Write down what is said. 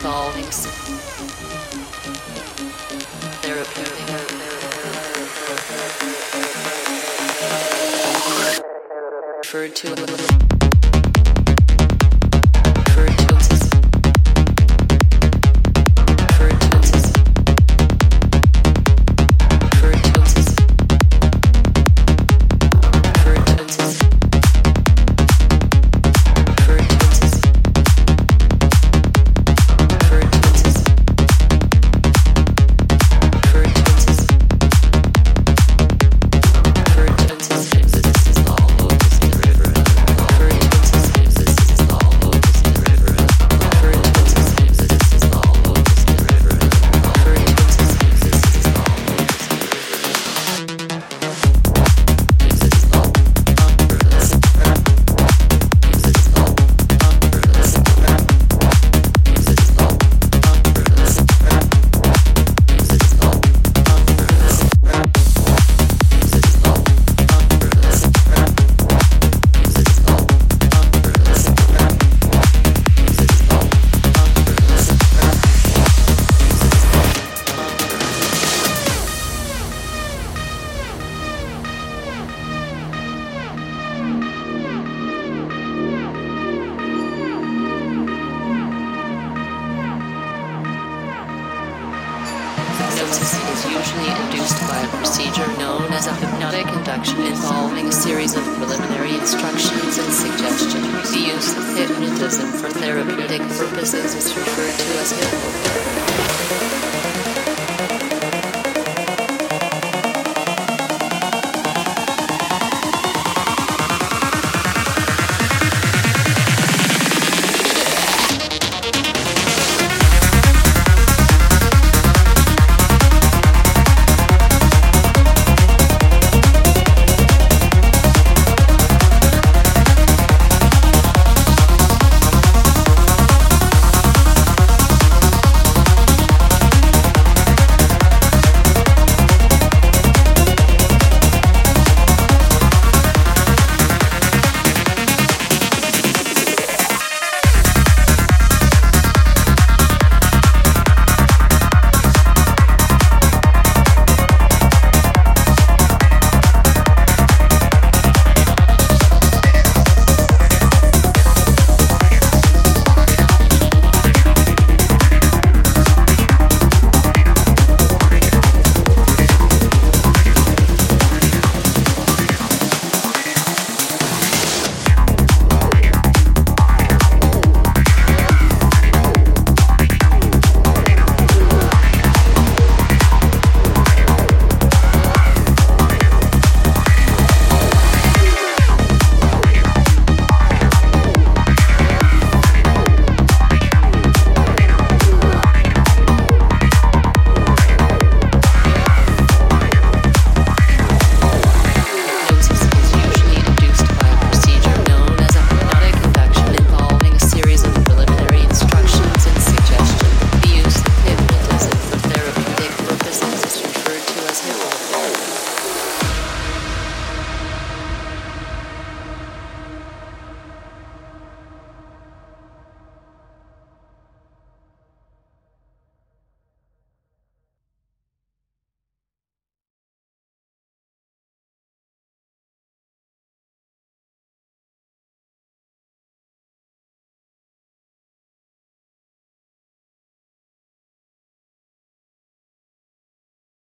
The therapeutic referred to